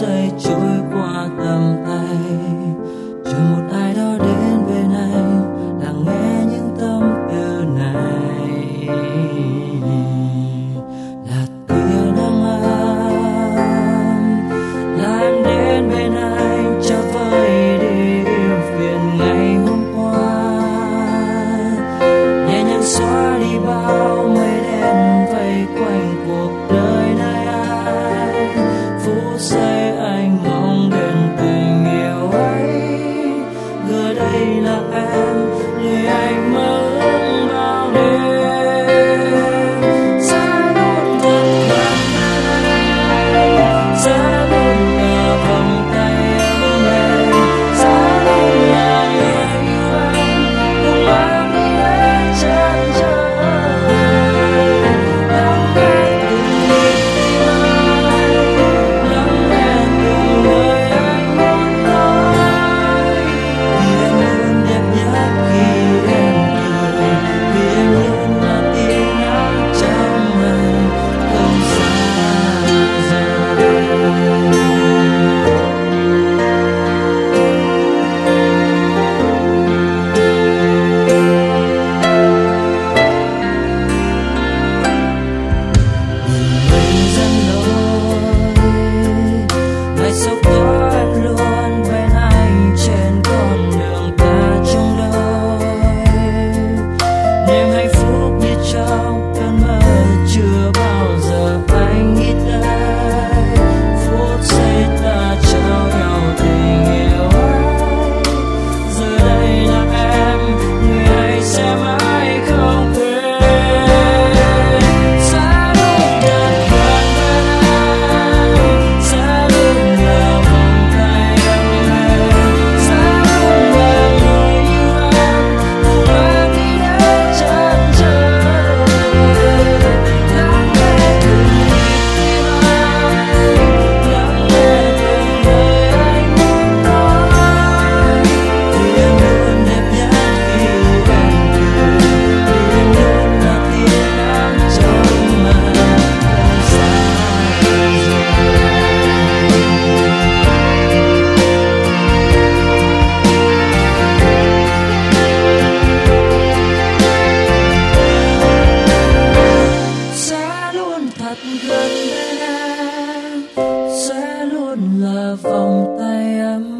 say joy and vòng tay ấm